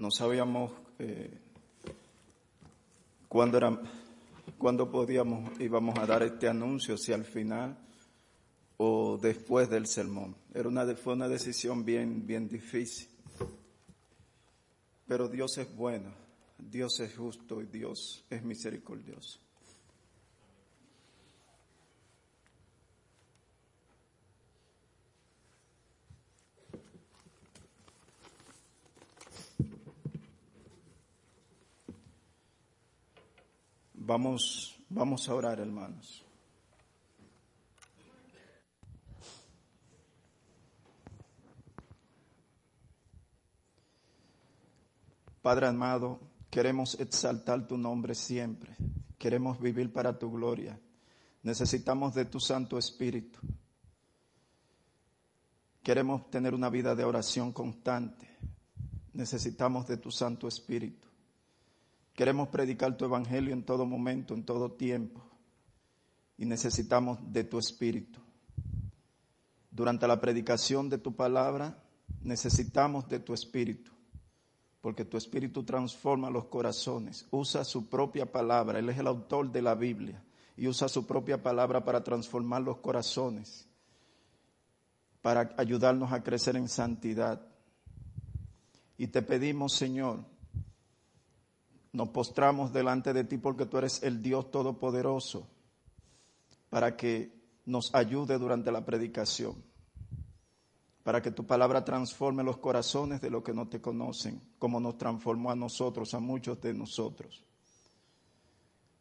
no sabíamos eh, cuándo, era, cuándo podíamos, íbamos a dar este anuncio, si al final o después del sermón. Era una, fue una decisión bien, bien difícil. Pero Dios es bueno, Dios es justo y Dios es misericordioso. Vamos, vamos a orar, hermanos. Padre amado, queremos exaltar tu nombre siempre. Queremos vivir para tu gloria. Necesitamos de tu Santo Espíritu. Queremos tener una vida de oración constante. Necesitamos de tu Santo Espíritu. Queremos predicar tu evangelio en todo momento, en todo tiempo. Y necesitamos de tu espíritu. Durante la predicación de tu palabra, necesitamos de tu espíritu. Porque tu espíritu transforma los corazones. Usa su propia palabra. Él es el autor de la Biblia. Y usa su propia palabra para transformar los corazones. Para ayudarnos a crecer en santidad. Y te pedimos, Señor, nos postramos delante de ti porque tú eres el Dios Todopoderoso para que nos ayude durante la predicación, para que tu palabra transforme los corazones de los que no te conocen, como nos transformó a nosotros, a muchos de nosotros.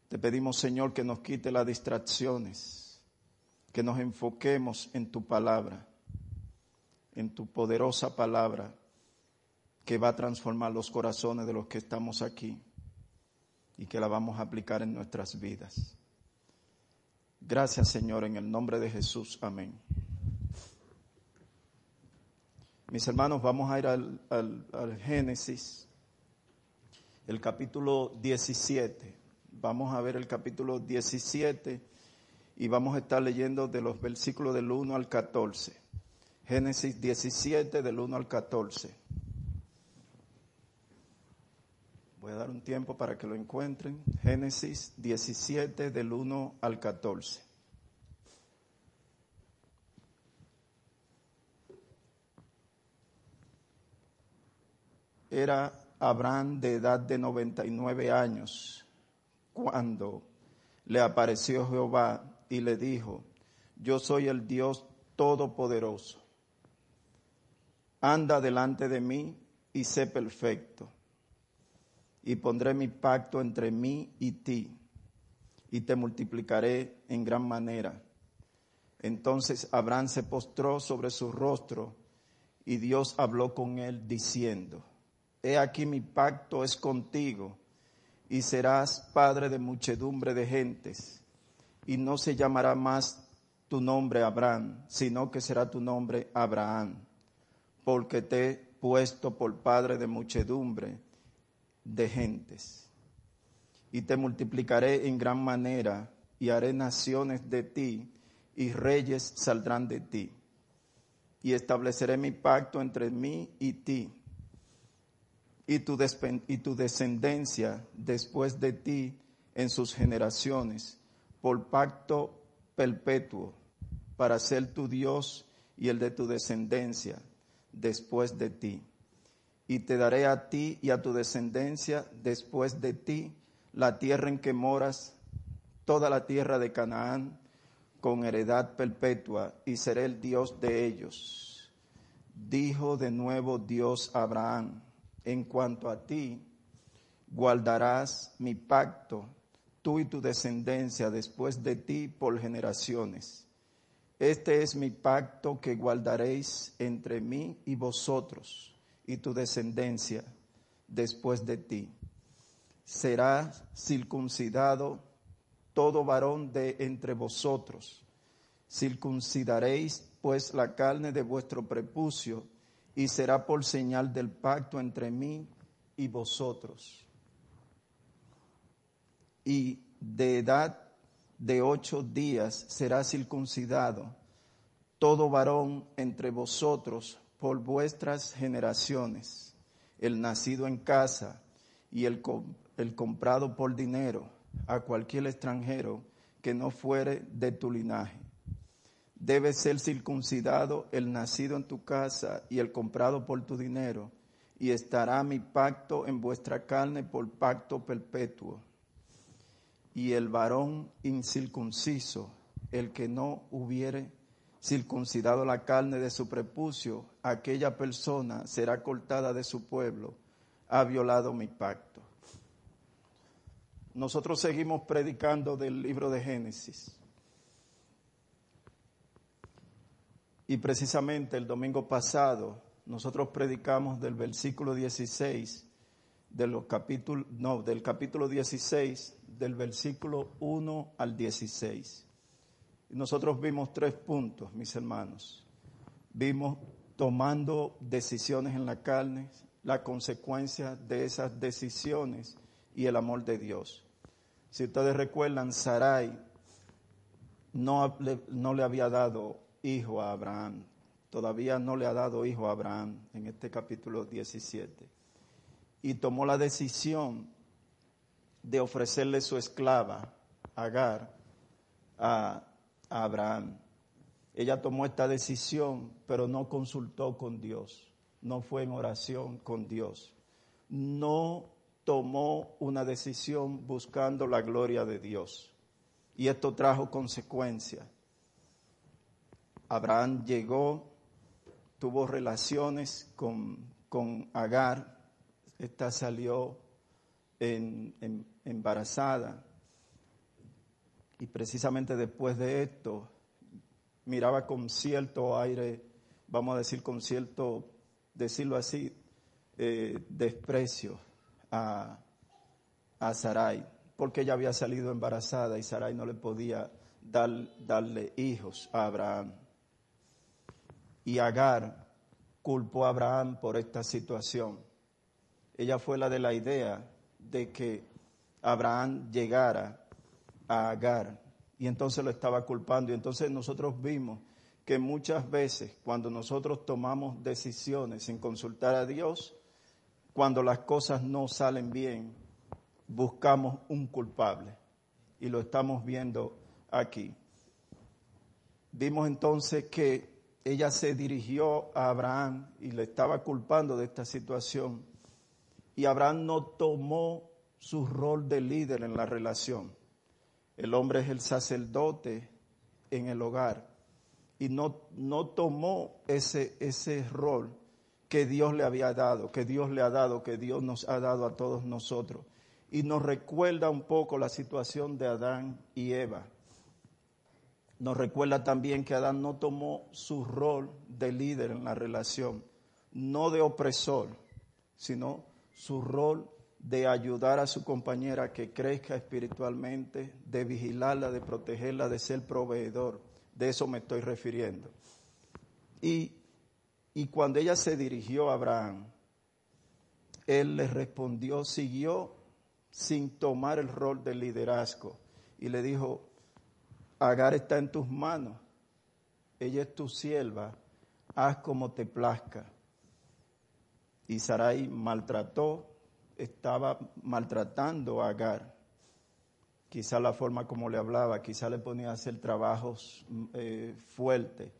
Te pedimos, Señor, que nos quite las distracciones, que nos enfoquemos en tu palabra, en tu poderosa palabra, que va a transformar los corazones de los que estamos aquí y que la vamos a aplicar en nuestras vidas. Gracias Señor, en el nombre de Jesús. Amén. Mis hermanos, vamos a ir al, al, Génesis, el capítulo 17. Vamos a ver el capítulo 17 y vamos a estar leyendo de los versículos del 1 al 14. Génesis 17 del 1 al 14. Voy a dar un tiempo para que lo encuentren. Génesis 17 del 1 al 14. Era Abraham de edad de 99 años cuando le apareció Jehová y le dijo, yo soy el Dios Todopoderoso. Anda delante de mí y sé perfecto y pondré mi pacto entre mí y ti, y te multiplicaré en gran manera. Entonces Abraham se postró sobre su rostro, y Dios habló con él diciendo, He aquí mi pacto es contigo, y serás padre de muchedumbre de gentes, y no se llamará más tu nombre Abraham, sino que será tu nombre Abraham, porque te he puesto por padre de muchedumbre de gentes. Y te multiplicaré en gran manera y haré naciones de ti y reyes saldrán de ti. Y estableceré mi pacto entre mí y ti y tu, y tu descendencia después de ti en sus generaciones por pacto perpetuo para ser tu Dios y el de tu descendencia después de ti y te daré a ti y a tu descendencia después de ti la tierra en que moras, toda la tierra de Canaán, con heredad perpetua, y seré el Dios de ellos. Dijo de nuevo Dios a Abraham, en cuanto a ti, guardarás mi pacto, tú y tu descendencia después de ti por generaciones. Este es mi pacto que guardaréis entre mí y vosotros y tu descendencia después de ti. Será circuncidado todo varón de entre vosotros. Circuncidaréis pues la carne de vuestro prepucio y será por señal del pacto entre mí y vosotros. Y de edad de ocho días será circuncidado todo varón entre vosotros por vuestras generaciones. el nacido en casa y el, el comprado por dinero a cualquier extranjero que no fuere de tu linaje. Debe ser circuncidado el nacido en tu casa y el comprado por tu dinero, y estará mi pacto en vuestra carne por pacto perpetuo. Y el varón incircunciso, el que no hubiere circuncidado la carne de su prepucio, aquella persona será cortada de su pueblo, ha violado mi pacto. Nosotros seguimos predicando del libro de Génesis. Y precisamente el domingo pasado nosotros predicamos del versículo 16 de los no, del capítulo 16 del versículo 1 al 16. Nosotros vimos tres puntos, mis hermanos. Vimos tomando decisiones en la carne, la consecuencia de esas decisiones y el amor de Dios. Si ustedes recuerdan, Sarai no, no le había dado hijo a Abraham, todavía no le ha dado hijo a Abraham en este capítulo 17. Y tomó la decisión de ofrecerle su esclava, Agar, a, Abraham. Ella tomó esta decisión, pero no consultó con Dios, no fue en oración con Dios. No tomó una decisión buscando la gloria de Dios. Y esto trajo consecuencias. Abraham llegó, tuvo relaciones con, con Agar, esta salió embarazada. Y precisamente después de esto, miraba con cierto aire, vamos a decir con cierto, decirlo así, eh, desprecio a, a Sarai, porque ella había salido embarazada y Sarai no le podía dar, darle hijos a Abraham. Y Agar culpó a Abraham por esta situación. Ella fue la de la idea de que Abraham llegara a Agar y entonces lo estaba culpando. Y entonces nosotros vimos que muchas veces cuando nosotros tomamos decisiones sin consultar a Dios, cuando las cosas no salen bien, buscamos un culpable. Y lo estamos viendo aquí. Vimos entonces que ella se dirigió a Abraham y le estaba culpando de esta situación. Y Abraham no tomó su rol de líder en la relación. El hombre es el sacerdote en el hogar y no, no tomó ese, ese rol que Dios le había dado, que Dios le ha dado, que Dios nos ha dado a todos nosotros. Y nos recuerda un poco la situación de Adán y Eva. Nos recuerda también que Adán no tomó su rol de líder en la relación, no de opresor, sino su rol de ayudar a su compañera que crezca espiritualmente, de vigilarla, de protegerla, de ser proveedor. De eso me estoy refiriendo. Y y cuando ella se dirigió a Abraham, él le respondió, siguió sin tomar el rol de liderazgo y le dijo, Agar está en tus manos, ella es tu sierva, haz como te plazca. Y Sarai maltrató, estaba maltratando a Agar. Quizá la forma como le hablaba, quizá le ponía a hacer trabajos eh, fuertes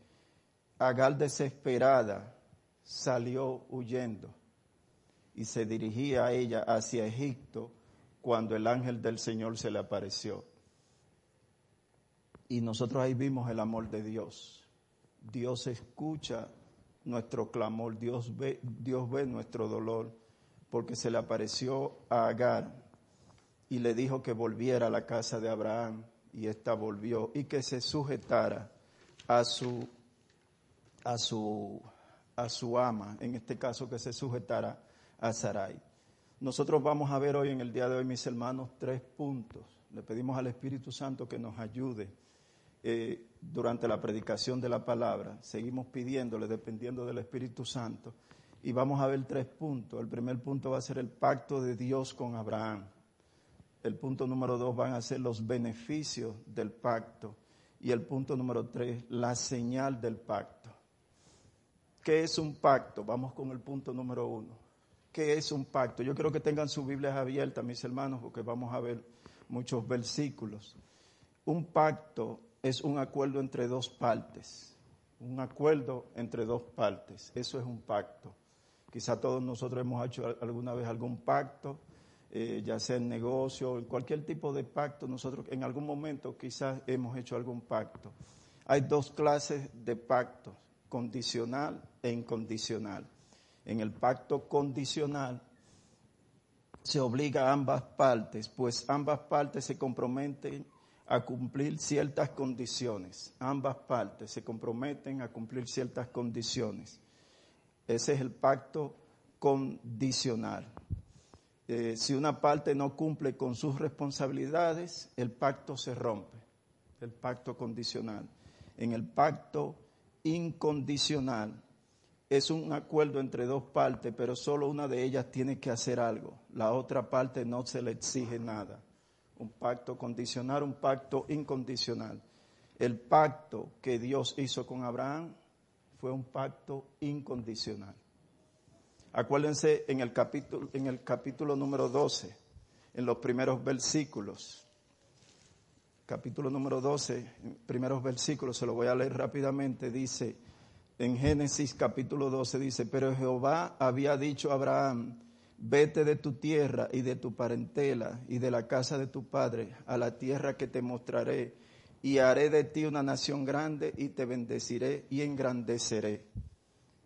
Agar desesperada salió huyendo y se dirigía a ella hacia Egipto cuando el ángel del Señor se le apareció. Y nosotros ahí vimos el amor de Dios. Dios escucha nuestro clamor, Dios ve, Dios ve nuestro dolor, porque se le apareció a Agar y le dijo que volviera a la casa de Abraham y ésta volvió y que se sujetara a su a su, a su ama, en este caso que se sujetara a Sarai. Nosotros vamos a ver hoy en el día de hoy, mis hermanos, tres puntos. Le pedimos al Espíritu Santo que nos ayude eh, durante la predicación de la palabra. Seguimos pidiéndole, dependiendo del Espíritu Santo. Y vamos a ver tres puntos. El primer punto va a ser el pacto de Dios con Abraham. El punto número dos van a ser los beneficios del pacto. Y el punto número tres, la señal del pacto. ¿Qué es un pacto? Vamos con el punto número uno. ¿Qué es un pacto? Yo quiero que tengan sus Biblias abiertas, mis hermanos, porque vamos a ver muchos versículos. Un pacto es un acuerdo entre dos partes. Un acuerdo entre dos partes. Eso es un pacto. Quizá todos nosotros hemos hecho alguna vez algún pacto, eh, ya sea en negocio, en cualquier tipo de pacto, nosotros en algún momento quizás hemos hecho algún pacto. Hay dos clases de pactos, condicional e incondicional. En el pacto condicional se obliga a ambas partes, pues ambas partes se comprometen a cumplir ciertas condiciones. Ambas partes se comprometen a cumplir ciertas condiciones. Ese es el pacto condicional. Eh, si una parte no cumple con sus responsabilidades, el pacto se rompe, el pacto condicional. En el pacto incondicional es un acuerdo entre dos partes, pero solo una de ellas tiene que hacer algo. La otra parte no se le exige nada. Un pacto condicional, un pacto incondicional. El pacto que Dios hizo con Abraham fue un pacto incondicional. Acuérdense en el capítulo, en el capítulo número 12, en los primeros versículos. Capítulo número 12, primeros versículos, se lo voy a leer rápidamente, dice, en Génesis capítulo 12 dice, pero Jehová había dicho a Abraham, vete de tu tierra y de tu parentela y de la casa de tu padre a la tierra que te mostraré y haré de ti una nación grande y te bendeciré y engrandeceré.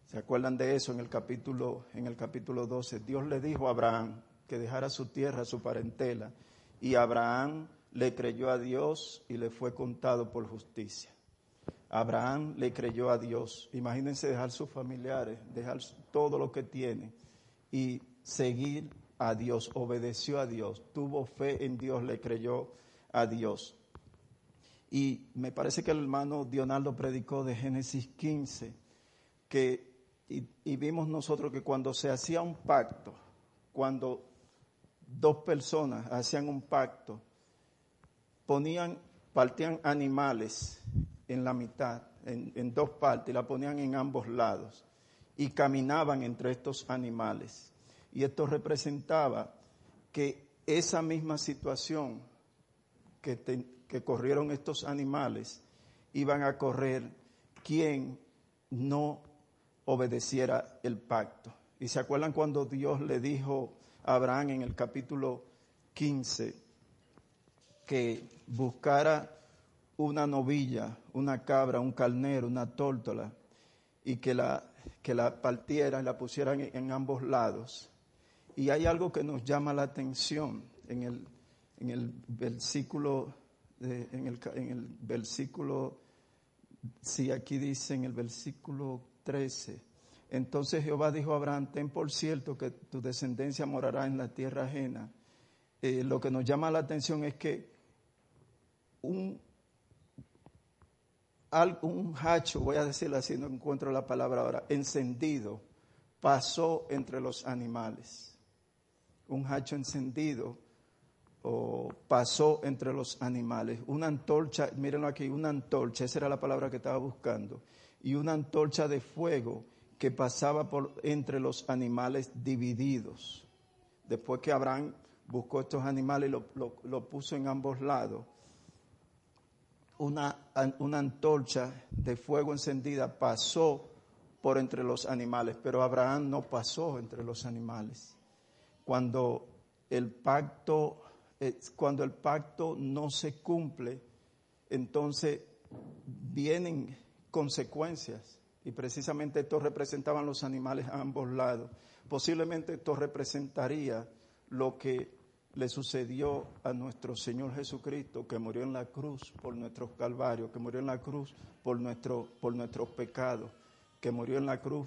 ¿Se acuerdan de eso en el capítulo, en el capítulo 12? Dios le dijo a Abraham que dejara su tierra, su parentela, y Abraham le creyó a Dios y le fue contado por justicia. Abraham le creyó a Dios. Imagínense dejar sus familiares, dejar todo lo que tiene y seguir a Dios, obedeció a Dios, tuvo fe en Dios, le creyó a Dios. Y me parece que el hermano Dionaldo predicó de Génesis 15, que, y, vimos nosotros que cuando se hacía un pacto, cuando dos personas hacían un pacto, ponían, partían animales en la mitad, en, en, dos partes, y la ponían en ambos lados, y caminaban entre estos animales. Y esto representaba que esa misma situación que, que corrieron estos animales, iban a correr quien no obedeciera el pacto. Y se acuerdan cuando Dios le dijo a Abraham en el capítulo 15 que buscara una novilla, una cabra, un carnero, una tórtola y que la, que la partiera y la pusieran en, ambos lados. Y hay algo que nos llama la atención en el, en el versículo en, el, en el versículo, si aquí dice en el versículo 13, entonces Jehová dijo a Abraham, ten por cierto que tu descendencia morará en la tierra ajena. Eh, lo que nos llama la atención es que un, un hacho, voy a decirlo así, no encuentro la palabra ahora, encendido, pasó entre los animales. Un hacho encendido o pasó entre los animales. Una antorcha, mírenlo aquí, una antorcha, esa era la palabra que estaba buscando, y una antorcha de fuego que pasaba por entre los animales divididos. Después que Abraham buscó estos animales y lo, lo, puso en ambos lados, una, una antorcha de fuego encendida pasó por entre los animales, pero Abraham no pasó entre los animales. Cuando el pacto cuando el pacto no se cumple, entonces vienen consecuencias. Y precisamente esto representaban los animales a ambos lados. Posiblemente esto representaría lo que le sucedió a nuestro Señor Jesucristo, que murió en la cruz por nuestros calvarios, que murió en la cruz por, nuestro, por nuestros pecados, que murió en la cruz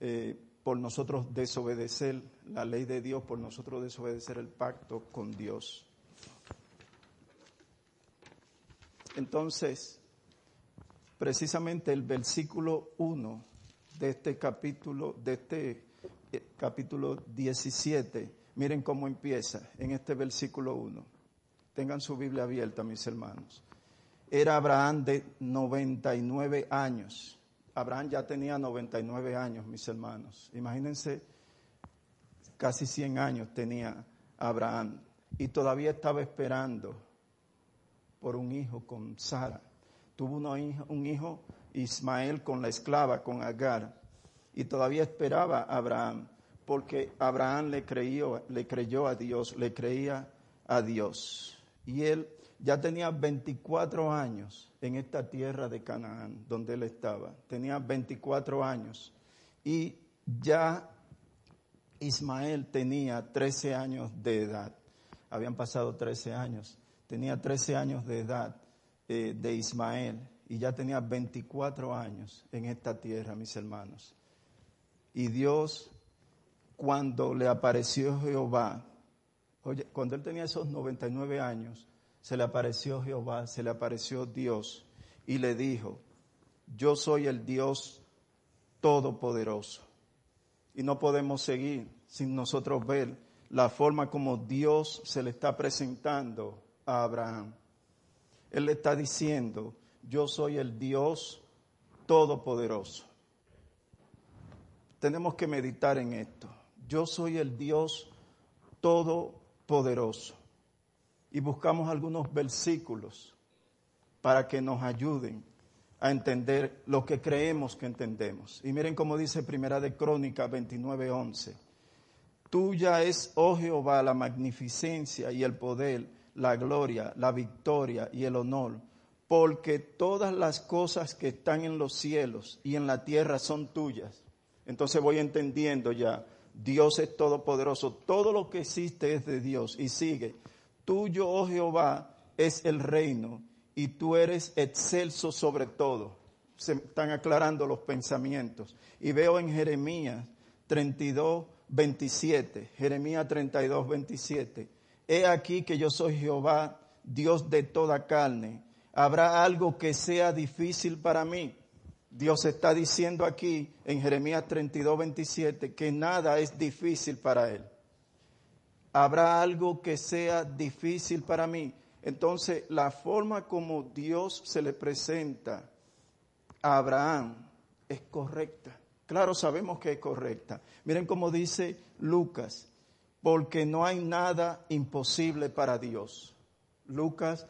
eh, por nosotros desobedecer la ley de Dios, por nosotros desobedecer el pacto con Dios. Entonces, precisamente el versículo 1 de este capítulo, de este eh, capítulo 17, miren cómo empieza en este versículo 1. Tengan su Biblia abierta, mis hermanos. Era Abraham de 99 años. Abraham ya tenía 99 años, mis hermanos. Imagínense casi 100 años tenía Abraham y todavía estaba esperando por un hijo con Sara. Tuvo un hijo, Ismael con la esclava, con Agar, y todavía esperaba a Abraham, porque Abraham le creyó, le creyó a Dios, le creía a Dios. Y él ya tenía 24 años en esta tierra de Canaán, donde él estaba. Tenía 24 años. Y ya Ismael tenía 13 años de edad. Habían pasado 13 años. Tenía 13 años de edad eh, de Ismael y ya tenía 24 años en esta tierra, mis hermanos. Y Dios, cuando le apareció Jehová, oye, cuando él tenía esos 99 años, se le apareció Jehová, se le apareció Dios y le dijo, yo soy el Dios todopoderoso. Y no podemos seguir sin nosotros ver la forma como Dios se le está presentando a Abraham. Él le está diciendo, yo soy el Dios todopoderoso. Tenemos que meditar en esto. Yo soy el Dios todopoderoso. Y buscamos algunos versículos para que nos ayuden a entender lo que creemos que entendemos. Y miren cómo dice Primera de Crónica 29:11. Tuya es, oh Jehová, la magnificencia y el poder, la gloria, la victoria y el honor, porque todas las cosas que están en los cielos y en la tierra son tuyas. Entonces voy entendiendo ya, Dios es todopoderoso, todo lo que existe es de Dios. Y sigue, tuyo, oh Jehová, es el reino y tú eres excelso sobre todo. Se están aclarando los pensamientos. Y veo en Jeremías 32, 27, Jeremías 32, 27. He aquí que yo soy Jehová, Dios de toda carne. ¿Habrá algo que sea difícil para mí? Dios está diciendo aquí en Jeremías 32, 27 que nada es difícil para él. ¿Habrá algo que sea difícil para mí? Entonces, la forma como Dios se le presenta a Abraham es correcta. Claro, sabemos que es correcta. Miren cómo dice Lucas, porque no hay nada imposible para Dios. Lucas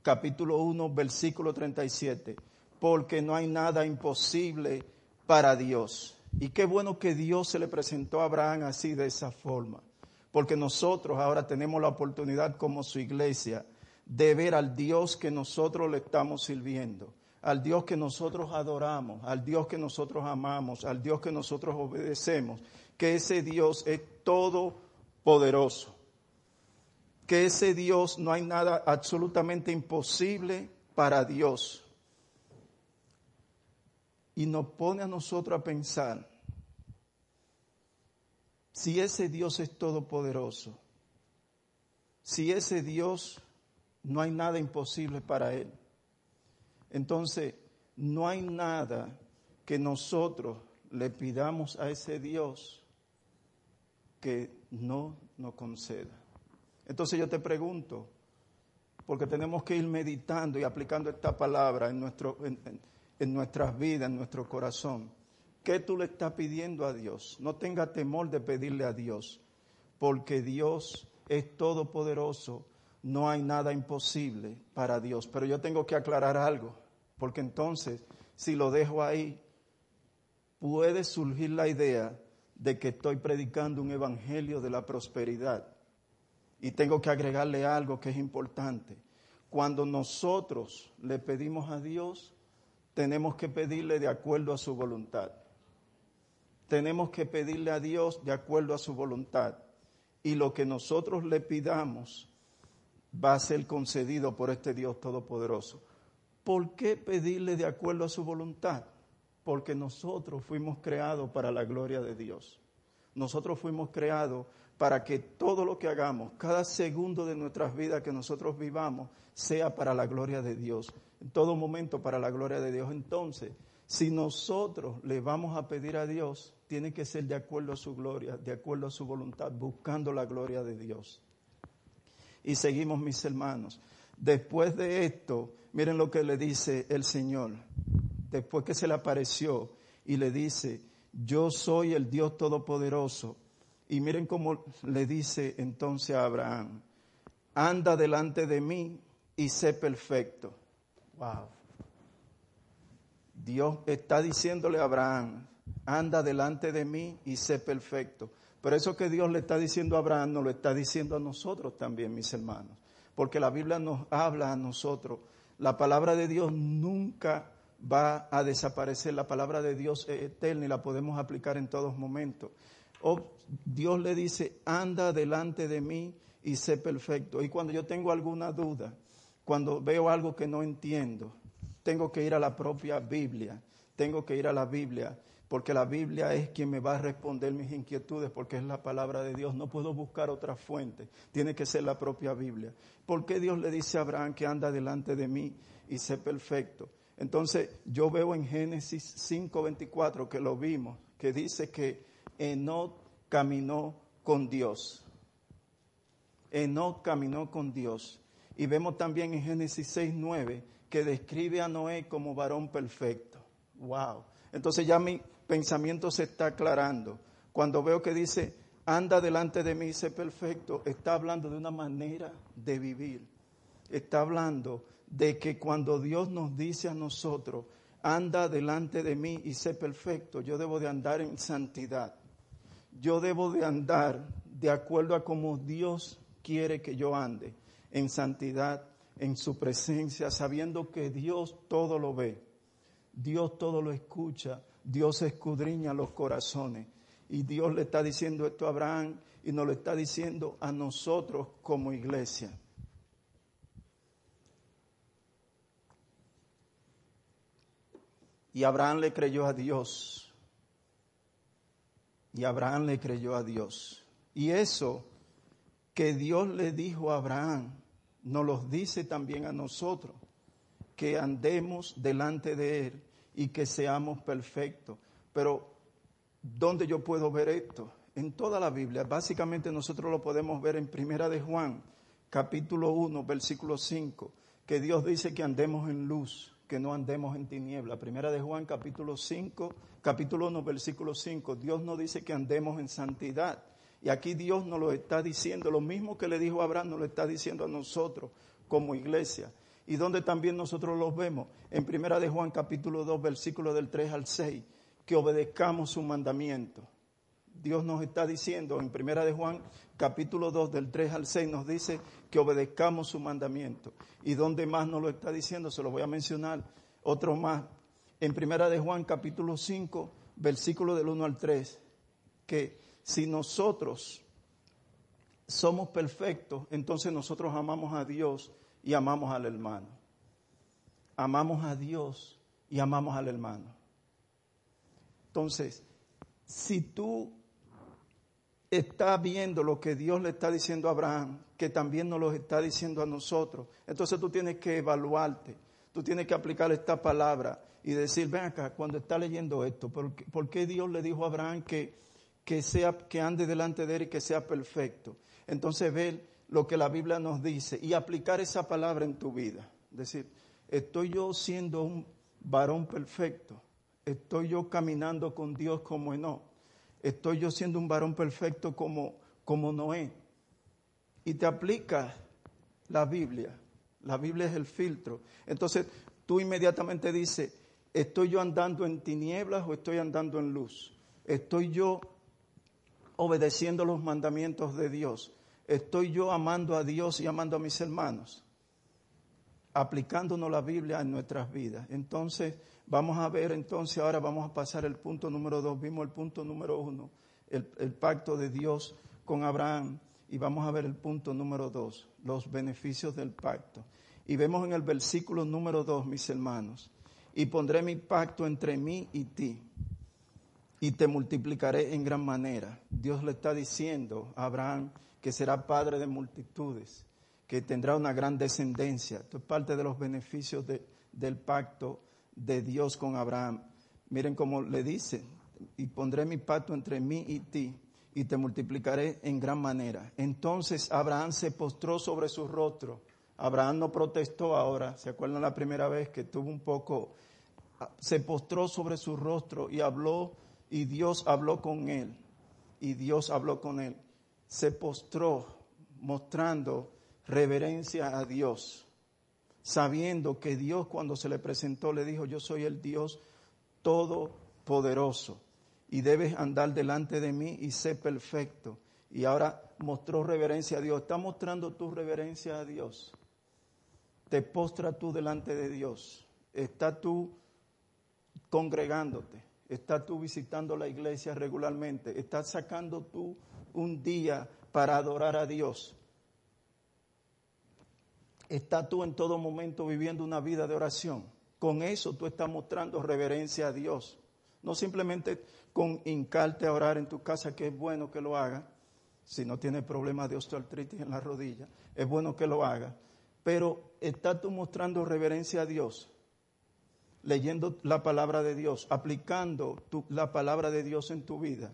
capítulo 1, versículo 37, porque no hay nada imposible para Dios. Y qué bueno que Dios se le presentó a Abraham así, de esa forma, porque nosotros ahora tenemos la oportunidad como su iglesia de ver al Dios que nosotros le estamos sirviendo, al Dios que nosotros adoramos, al Dios que nosotros amamos, al Dios que nosotros obedecemos, que ese Dios es todopoderoso, que ese Dios no hay nada absolutamente imposible para Dios. Y nos pone a nosotros a pensar, si ese Dios es todopoderoso, si ese Dios no hay nada imposible para Él. Entonces, no hay nada que nosotros le pidamos a ese Dios que no nos conceda. Entonces yo te pregunto, porque tenemos que ir meditando y aplicando esta palabra en, nuestro, en, nuestras vidas, en nuestro corazón. ¿Qué tú le estás pidiendo a Dios? No tenga temor de pedirle a Dios, porque Dios es todopoderoso no hay nada imposible para Dios. Pero yo tengo que aclarar algo, porque entonces, si lo dejo ahí, puede surgir la idea de que estoy predicando un evangelio de la prosperidad. Y tengo que agregarle algo que es importante. Cuando nosotros le pedimos a Dios, tenemos que pedirle de acuerdo a su voluntad. Tenemos que pedirle a Dios de acuerdo a su voluntad. Y lo que nosotros le pidamos va a ser concedido por este Dios Todopoderoso. ¿Por qué pedirle de acuerdo a su voluntad? Porque nosotros fuimos creados para la gloria de Dios. Nosotros fuimos creados para que todo lo que hagamos, cada segundo de nuestras vidas que nosotros vivamos, sea para la gloria de Dios. En todo momento para la gloria de Dios. Entonces, si nosotros le vamos a pedir a Dios, tiene que ser de acuerdo a su gloria, de acuerdo a su voluntad, buscando la gloria de Dios y seguimos mis hermanos. Después de esto, miren lo que le dice el Señor. Después que se le apareció y le dice, yo soy el Dios Todopoderoso Y miren cómo le dice entonces a Abraham, anda delante de mí y sé perfecto. Wow. Dios está diciéndole a Abraham, anda delante de mí y sé perfecto. Pero eso que Dios le está diciendo a Abraham, nos lo está diciendo a nosotros también, mis hermanos. Porque la Biblia nos habla a nosotros. La palabra de Dios nunca va a desaparecer. La palabra de Dios es eterna y la podemos aplicar en todos momentos. O Dios le dice, anda delante de mí y sé perfecto. Y cuando yo tengo alguna duda, cuando veo algo que no entiendo, tengo que ir a la propia Biblia, tengo que ir a la Biblia, porque la Biblia es quien me va a responder mis inquietudes, porque es la palabra de Dios. No puedo buscar otra fuente, tiene que ser la propia Biblia. ¿Por qué Dios le dice a Abraham que anda delante de mí y sé perfecto? Entonces yo veo en Génesis 5:24 que lo vimos, que dice que Enoch caminó con Dios. Enoch caminó con Dios. Y vemos también en Génesis 6:9 que describe a Noé como varón perfecto. Wow. Entonces ya mi pensamiento se está aclarando. Cuando veo que dice, anda delante de mí y sé perfecto, está hablando de una manera de vivir. Está hablando de que cuando Dios nos dice a nosotros, anda delante de mí y sé perfecto, yo debo de andar en santidad. Yo debo de andar de acuerdo a como Dios quiere que yo ande, en santidad en su presencia, sabiendo que Dios todo lo ve, Dios todo lo escucha, Dios escudriña los corazones. Y Dios le está diciendo esto a Abraham y nos lo está diciendo a nosotros como iglesia. Y Abraham le creyó a Dios. Y Abraham le creyó a Dios. Y eso que Dios le dijo a Abraham, nos los dice también a nosotros, que andemos delante de Él y que seamos perfectos. Pero, ¿dónde yo puedo ver esto? En toda la Biblia. Básicamente nosotros lo podemos ver en Primera de Juan, capítulo 1, versículo 5, que Dios dice que andemos en luz, que no andemos en tiniebla. Primera de Juan, capítulo 5, capítulo 1, versículo 5. Dios nos dice que andemos en santidad y aquí Dios nos lo está diciendo, lo mismo que le dijo a Abraham, nos lo está diciendo a nosotros como iglesia. Y donde también nosotros los vemos, en Primera de Juan capítulo 2, versículo del 3 al 6, que obedezcamos su mandamiento. Dios nos está diciendo en Primera de Juan capítulo 2 del 3 al 6 nos dice que obedezcamos su mandamiento. Y donde más nos lo está diciendo, se lo voy a mencionar otro más. En Primera de Juan capítulo 5, versículo del 1 al 3, que si nosotros somos perfectos, entonces nosotros amamos a Dios y amamos al hermano. Amamos a Dios y amamos al hermano. Entonces, si tú estás viendo lo que Dios le está diciendo a Abraham, que también nos lo está diciendo a nosotros, entonces tú tienes que evaluarte, tú tienes que aplicar esta palabra y decir, ven acá, cuando está leyendo esto, ¿por qué, ¿por qué Dios le dijo a Abraham que que sea, que ande delante de él y que sea perfecto. Entonces ver lo que la Biblia nos dice y aplicar esa palabra en tu vida. Decir, estoy yo siendo un varón perfecto. Estoy yo caminando con Dios como no. Estoy yo siendo un varón perfecto como, como Noé. Y te aplica la Biblia. La Biblia es el filtro. Entonces tú inmediatamente dices, ¿estoy yo andando en tinieblas o estoy andando en luz? ¿Estoy yo obedeciendo los mandamientos de Dios? ¿Estoy yo amando a Dios y amando a mis hermanos? Aplicándonos la Biblia en nuestras vidas. Entonces, vamos a ver, entonces ahora vamos a pasar el punto número dos. Vimos el punto número uno, el, pacto de Dios con Abraham. Y vamos a ver el punto número dos, los beneficios del pacto. Y vemos en el versículo número dos, mis hermanos, y pondré mi pacto entre mí y ti y te multiplicaré en gran manera. Dios le está diciendo a Abraham que será padre de multitudes, que tendrá una gran descendencia. Esto es parte de los beneficios del pacto de Dios con Abraham. Miren cómo le dice, y pondré mi pacto entre mí y ti, y te multiplicaré en gran manera. Entonces Abraham se postró sobre su rostro. Abraham no protestó ahora, ¿se acuerdan la primera vez que tuvo un poco, se postró sobre su rostro y habló y Dios habló con él. y Dios habló con él, se postró mostrando reverencia a Dios, sabiendo que Dios cuando se le presentó le dijo, yo soy el Dios todopoderoso y debes andar delante de mí y sé perfecto. Y ahora mostró reverencia a Dios. Está mostrando tu reverencia a Dios. Te postra tú delante de Dios. Está tú congregándote. Está tú visitando la iglesia regularmente. Estás sacando tú un día para adorar a Dios. Está tú en todo momento viviendo una vida de oración. Con eso tú estás mostrando reverencia a Dios. No simplemente con hincarte a orar en tu casa, que es bueno que lo haga, si no tienes problemas de osteoartritis en la rodilla, es bueno que lo haga. Pero estás tú mostrando reverencia a Dios, leyendo la palabra de Dios, aplicando la palabra de Dios en tu vida.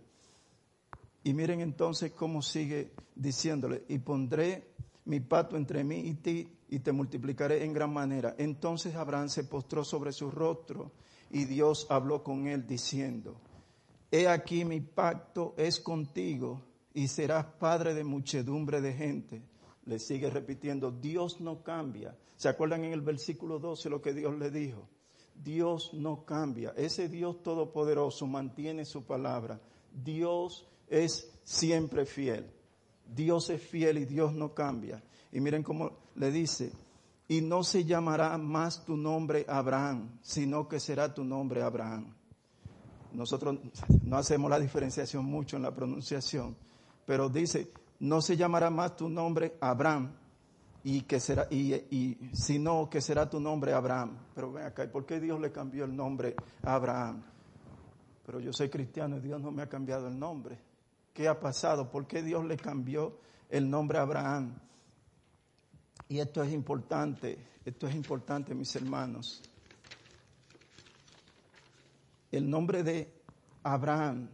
Y miren entonces cómo sigue diciéndole, y pondré mi pato entre mí y ti, y te multiplicaré en gran manera. Entonces Abraham se postró sobre su rostro, y Dios habló con él diciendo, He aquí mi pacto es contigo y serás padre de muchedumbre de gente. Le sigue repitiendo, Dios no cambia. ¿Se acuerdan en el versículo 12 lo que Dios le dijo? Dios no cambia. Ese Dios todopoderoso mantiene su palabra. Dios es siempre fiel. Dios es fiel y Dios no cambia. Y miren cómo le dice, y no se llamará más tu nombre Abraham, sino que será tu nombre Abraham. Nosotros no hacemos la diferenciación mucho en la pronunciación, pero dice, no se llamará más tu nombre Abraham, y que será, y, sino que será tu nombre Abraham. Pero ven acá, ¿por qué Dios le cambió el nombre a Abraham? Pero yo soy cristiano y Dios no me ha cambiado el nombre. ¿Qué ha pasado? ¿Por qué Dios le cambió el nombre a Abraham? Y esto es importante, esto es importante, mis hermanos. El nombre de Abraham,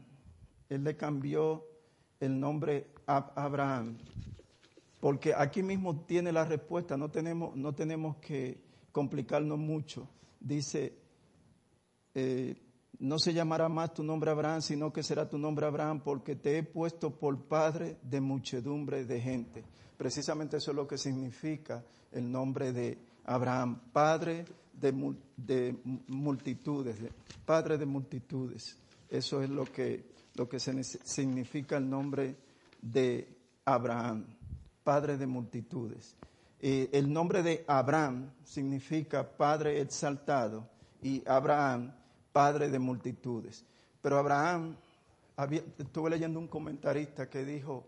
él le cambió el nombre a Abraham, porque aquí mismo tiene la respuesta, no tenemos, no tenemos que complicarnos mucho. Dice, eh, no se llamará más tu nombre Abraham, sino que será tu nombre Abraham, porque te he puesto por padre de muchedumbre de gente. Precisamente eso es lo que significa el nombre de Abraham, padre de, de multitudes, padre de multitudes. Eso es lo que, lo que significa el nombre de Abraham, padre de multitudes. Eh, el nombre de Abraham significa padre exaltado y Abraham, padre de multitudes. Pero Abraham, estuve leyendo un comentarista que dijo,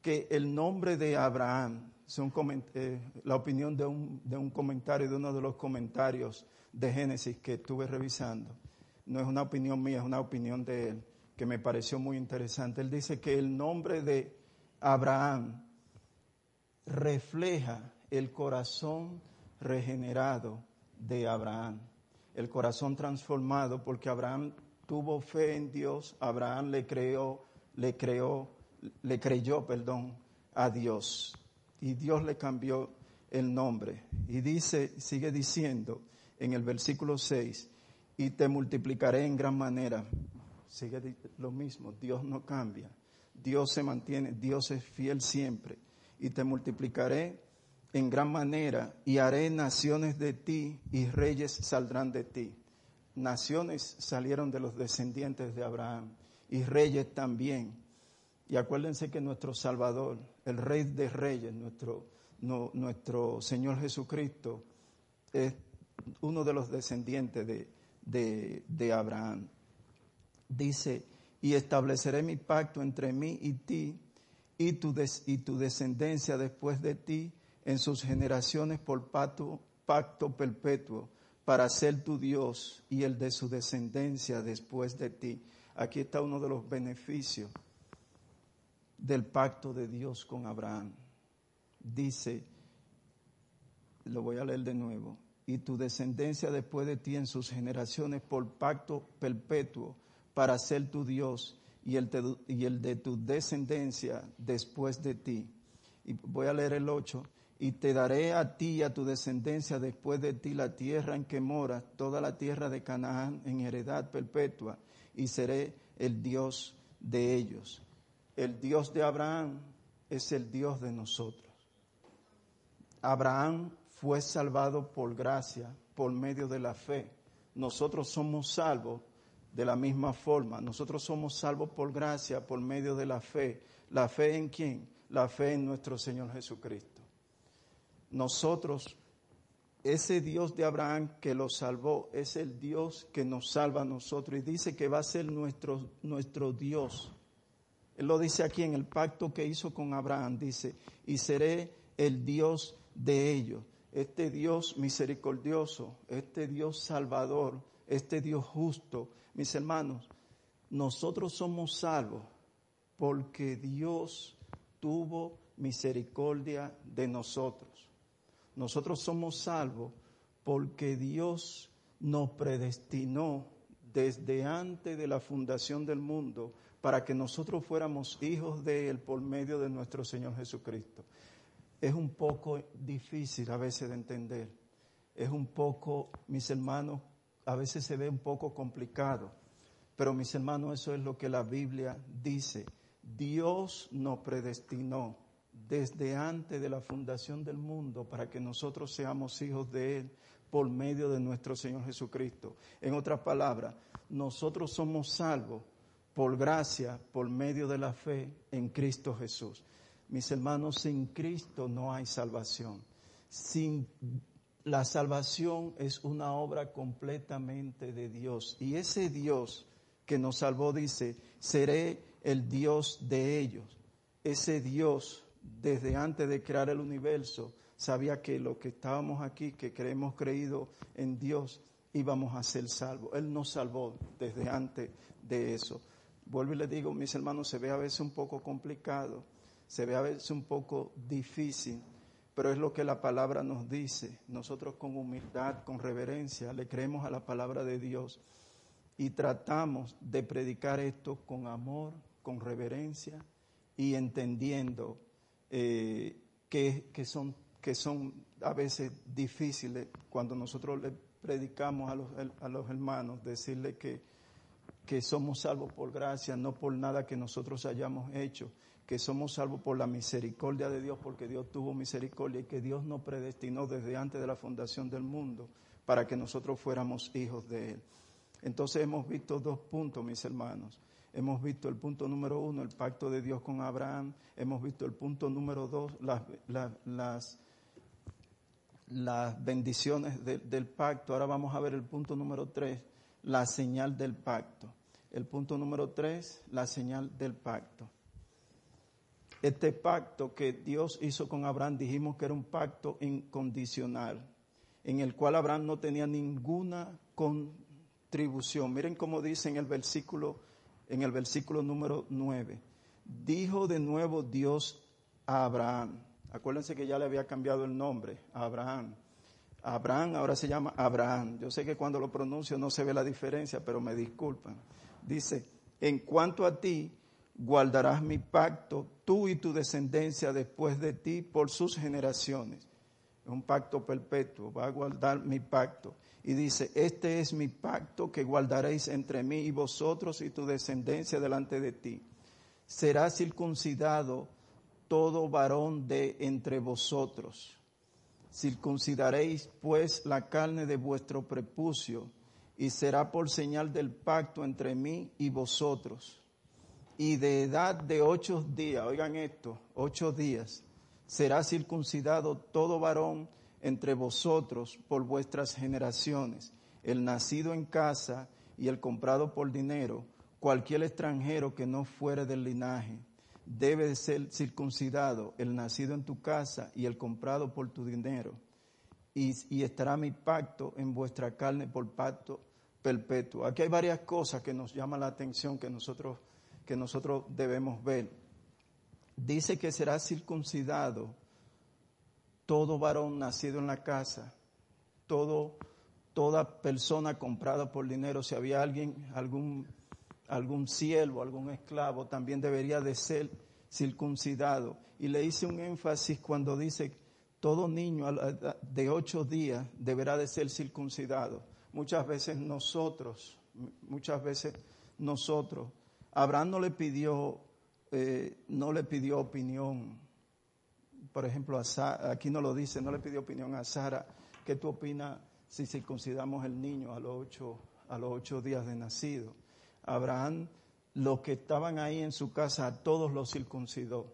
que el nombre de Abraham, eh, la opinión de un, de un comentario, de uno de los comentarios de Génesis que estuve revisando, no es una opinión mía, es una opinión de él, que me pareció muy interesante. Él dice que el nombre de Abraham refleja el corazón regenerado de Abraham, el corazón transformado, porque Abraham tuvo fe en Dios, Abraham le creó, le creó le creyó, perdón, a Dios. Y Dios le cambió el nombre. Y dice, sigue diciendo en el versículo 6, y te multiplicaré en gran manera. Sigue lo mismo, Dios no cambia. Dios se mantiene, Dios es fiel siempre. Y te multiplicaré en gran manera y haré naciones de ti y reyes saldrán de ti. Naciones salieron de los descendientes de Abraham y reyes también. Y acuérdense que nuestro Salvador, el Rey de Reyes, nuestro, nuestro Señor Jesucristo, es uno de los descendientes de, de, Abraham. Dice, y estableceré mi pacto entre mí y ti y tu, y tu descendencia después de ti en sus generaciones por pacto, perpetuo para ser tu Dios y el de su descendencia después de ti. Aquí está uno de los beneficios del pacto de Dios con Abraham. Dice, lo voy a leer de nuevo, y tu descendencia después de ti en sus generaciones por pacto perpetuo para ser tu Dios y el, y el de tu descendencia después de ti. Y voy a leer el 8. Y te daré a ti y a tu descendencia después de ti la tierra en que moras, toda la tierra de Canaán en heredad perpetua, y seré el Dios de ellos el Dios de Abraham es el Dios de nosotros. Abraham fue salvado por gracia, por medio de la fe. Nosotros somos salvos de la misma forma. Nosotros somos salvos por gracia, por medio de la fe. ¿La fe en quién? La fe en nuestro Señor Jesucristo. Nosotros, ese Dios de Abraham que lo salvó, es el Dios que nos salva a nosotros y dice que va a ser nuestro, nuestro Dios. Él lo dice aquí en el pacto que hizo con Abraham, dice, y seré el Dios de ellos. Este Dios misericordioso, este Dios salvador, este Dios justo, mis hermanos, nosotros somos salvos porque Dios tuvo misericordia de nosotros. Nosotros somos salvos porque Dios nos predestinó desde antes de la fundación del mundo para que nosotros fuéramos hijos de Él por medio de nuestro Señor Jesucristo. Es un poco difícil a veces de entender. Es un poco, mis hermanos, a veces se ve un poco complicado, pero mis hermanos, eso es lo que la Biblia dice. Dios nos predestinó desde antes de la fundación del mundo para que nosotros seamos hijos de Él por medio de nuestro Señor Jesucristo. En otras palabras, nosotros somos salvos por gracia, por medio de la fe en Cristo Jesús. Mis hermanos, sin Cristo no hay salvación. Sin la salvación es una obra completamente de Dios. Y ese Dios que nos salvó dice, seré el Dios de ellos. Ese Dios, desde antes de crear el universo, sabía que lo que estábamos aquí, que hemos creído en Dios, íbamos a ser salvos. Él nos salvó desde antes de eso. Vuelvo y le digo, mis hermanos, se ve a veces un poco complicado, se ve a veces un poco difícil pero es lo que la palabra nos dice. Nosotros con humildad, con reverencia, le creemos a la palabra de Dios y tratamos de predicar esto con amor, con reverencia y entendiendo eh, que, son, que son a veces difíciles cuando nosotros le predicamos a los, a los hermanos, decirle que, que somos salvos por gracia, no por nada que nosotros hayamos hecho que somos salvos por la misericordia de Dios, porque Dios tuvo misericordia y que Dios nos predestinó desde antes de la fundación del mundo para que nosotros fuéramos hijos de Él. Entonces hemos visto dos puntos, mis hermanos. Hemos visto el punto número uno, el pacto de Dios con Abraham. Hemos visto el punto número dos, las, bendiciones del pacto. Ahora vamos a ver el punto número tres, la señal del pacto. El punto número tres, la señal del pacto este pacto que Dios hizo con Abraham, dijimos que era un pacto incondicional, en el cual Abraham no tenía ninguna contribución. Miren cómo dice en el versículo, en el versículo número 9. Dijo de nuevo Dios a Abraham. Acuérdense que ya le había cambiado el nombre a Abraham. Abraham ahora se llama Abraham. Yo sé que cuando lo pronuncio no se ve la diferencia, pero me disculpan. Dice, en cuanto a ti, guardarás mi pacto, tú y tu descendencia después de ti por sus generaciones. Es un pacto perpetuo, va a guardar mi pacto. Y dice, este es mi pacto que guardaréis entre mí y vosotros y tu descendencia delante de ti. Será circuncidado todo varón de entre vosotros. Circuncidaréis pues la carne de vuestro prepucio y será por señal del pacto entre mí y vosotros y de edad de ocho días, oigan esto, ocho días, será circuncidado todo varón entre vosotros por vuestras generaciones, el nacido en casa y el comprado por dinero, cualquier extranjero que no fuere del linaje, debe de ser circuncidado, el nacido en tu casa y el comprado por tu dinero. Y, y estará mi pacto en vuestra carne por pacto perpetuo. Aquí hay varias cosas que nos llaman la atención que nosotros que nosotros debemos ver. Dice que será circuncidado todo varón nacido en la casa, todo, toda persona comprada por dinero. Si había alguien, algún, algún siervo, algún esclavo, también debería de ser circuncidado. Y le hice un énfasis cuando dice todo niño de ocho días deberá de ser circuncidado. Muchas veces nosotros, muchas veces nosotros Abraham no le pidió eh, no le pidió opinión. Por ejemplo, aquí no lo dice, no le pidió opinión a Sara. ¿Qué tú opinas si circuncidamos el niño a los ocho, a los ocho días de nacido? Abraham, los que estaban ahí en su casa, a todos los circuncidó.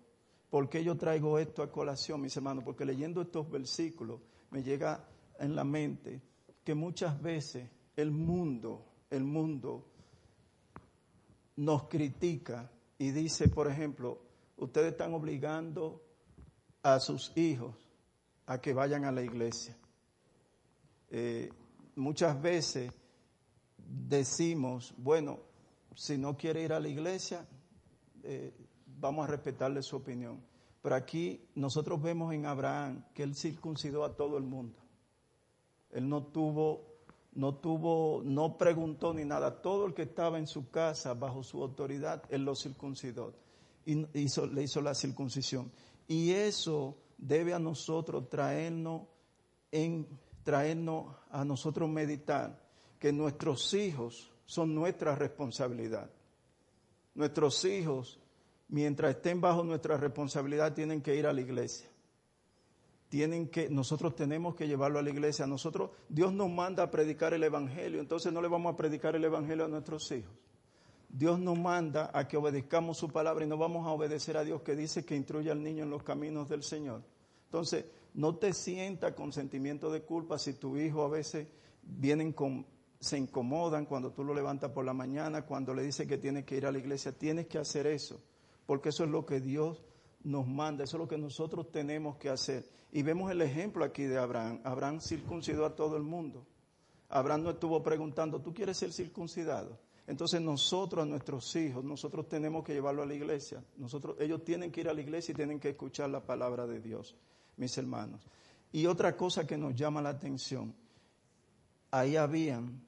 ¿Por qué yo traigo esto a colación, mis hermanos? Porque leyendo estos versículos me llega en la mente que muchas veces el mundo, el mundo nos critica y dice, por ejemplo, ustedes están obligando a sus hijos a que vayan a la iglesia. Eh, muchas veces decimos, bueno, si no quiere ir a la iglesia, eh, vamos a respetarle su opinión. Pero aquí nosotros vemos en Abraham que él circuncidó a todo el mundo. Él no tuvo, no tuvo, no preguntó ni nada. Todo el que estaba en su casa bajo su autoridad, él lo circuncidó y le hizo la circuncisión. Y eso debe a nosotros traernos en traernos a nosotros meditar que nuestros hijos son nuestra responsabilidad. Nuestros hijos, mientras estén bajo nuestra responsabilidad, tienen que ir a la iglesia tienen que, nosotros tenemos que llevarlo a la iglesia. Nosotros, Dios nos manda a predicar el Evangelio, entonces no le vamos a predicar el Evangelio a nuestros hijos. Dios nos manda a que obedezcamos su palabra y no vamos a obedecer a Dios que dice que instruye al niño en los caminos del Señor. Entonces, no te sientas con sentimiento de culpa si tu hijo a veces vienen con, se incomodan cuando tú lo levantas por la mañana, cuando le dice que tiene que ir a la iglesia. Tienes que hacer eso, porque eso es lo que Dios nos manda, eso es lo que nosotros tenemos que hacer. Y vemos el ejemplo aquí de Abraham. Abraham circuncidó a todo el mundo. Abraham no estuvo preguntando, ¿tú quieres ser circuncidado? Entonces nosotros, a nuestros hijos, nosotros tenemos que llevarlo a la iglesia. Nosotros, ellos tienen que ir a la iglesia y tienen que escuchar la palabra de Dios, mis hermanos. Y otra cosa que nos llama la atención, ahí habían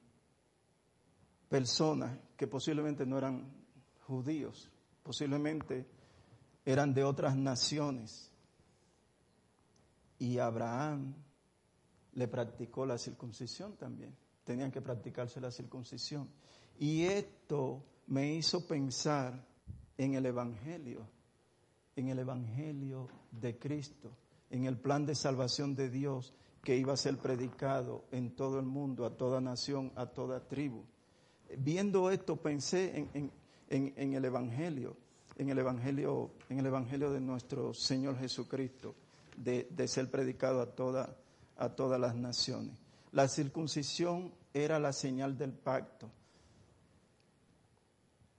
personas que posiblemente no eran judíos, posiblemente eran de otras naciones. Y Abraham le practicó la circuncisión también. Tenían que practicarse la circuncisión. Y esto me hizo pensar en el Evangelio, en el Evangelio de Cristo, en el plan de salvación de Dios que iba a ser predicado en todo el mundo, a toda nación, a toda tribu. Viendo esto pensé en, en el Evangelio en el Evangelio, en el Evangelio de nuestro Señor Jesucristo, de, ser predicado a, toda, a todas las naciones. La circuncisión era la señal del pacto.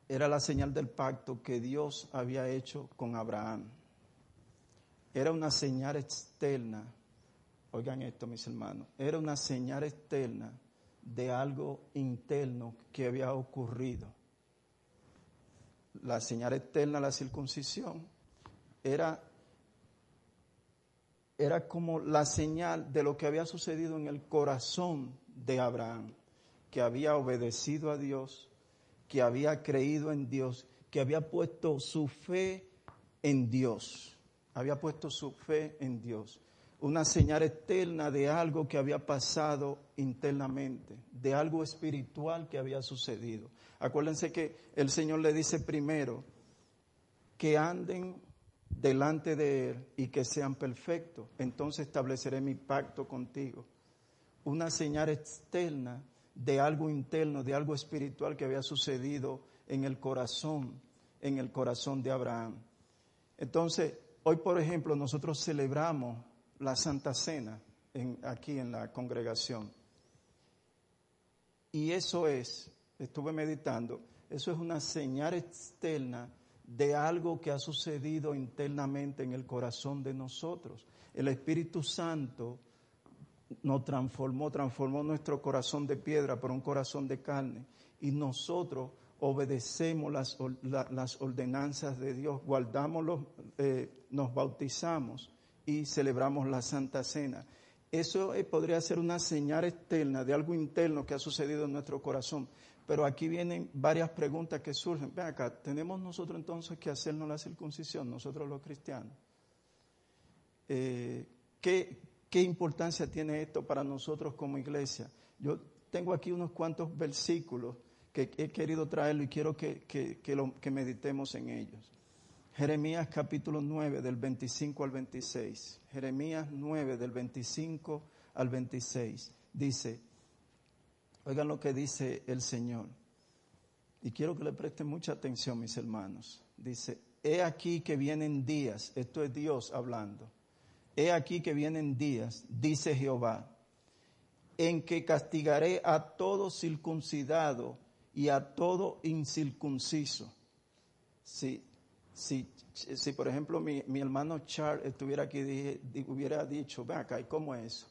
Era la señal del pacto que Dios había hecho con Abraham. Era una señal externa, oigan esto mis hermanos, era una señal externa de algo interno que había ocurrido la señal externa, la circuncisión, era, era como la señal de lo que había sucedido en el corazón de Abraham, que había obedecido a Dios, que había creído en Dios, que había puesto su fe en Dios, había puesto su fe en Dios una señal externa de algo que había pasado internamente, de algo espiritual que había sucedido. Acuérdense que el Señor le dice primero que anden delante de Él y que sean perfectos. Entonces estableceré mi pacto contigo. Una señal externa de algo interno, de algo espiritual que había sucedido en el corazón, en el corazón de Abraham. Entonces, hoy por ejemplo nosotros celebramos la Santa Cena aquí en la congregación. Y eso es, estuve meditando, eso es una señal externa de algo que ha sucedido internamente en el corazón de nosotros. El Espíritu Santo nos transformó, transformó nuestro corazón de piedra por un corazón de carne. Y nosotros obedecemos las, ordenanzas de Dios, guardamos los, eh, nos bautizamos y celebramos la Santa Cena. Eso eh, podría ser una señal externa de algo interno que ha sucedido en nuestro corazón. Pero aquí vienen varias preguntas que surgen. Ven acá, ¿tenemos nosotros entonces que hacernos la circuncisión, nosotros los cristianos? Eh, ¿qué, ¿Qué importancia tiene esto para nosotros como iglesia? Yo tengo aquí unos cuantos versículos que he querido traerlo y quiero que, que, que, lo, que meditemos en ellos. Jeremías capítulo 9 del 25 al 26. Jeremías 9 del 25 al 26. Dice, oigan lo que dice el Señor. Y quiero que le presten mucha atención, mis hermanos. Dice, he aquí que vienen días, esto es Dios hablando, he aquí que vienen días, dice Jehová, en que castigaré a todo circuncidado y a todo incircunciso. Si, si, si por ejemplo mi, mi hermano Charles estuviera aquí, hubiera dicho, ven acá, ¿y cómo es eso?